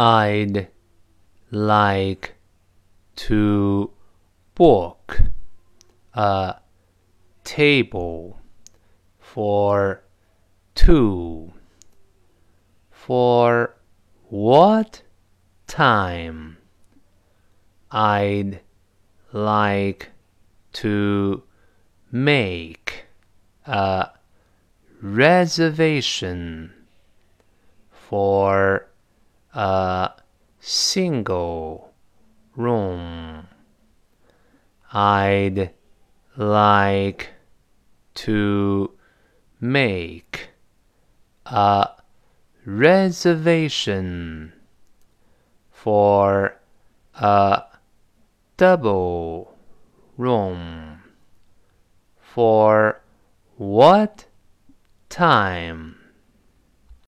I'd like to book a table for two. For what time? I'd like to make a reservation for a single room. I'd like to make a reservation for a double room. For what time?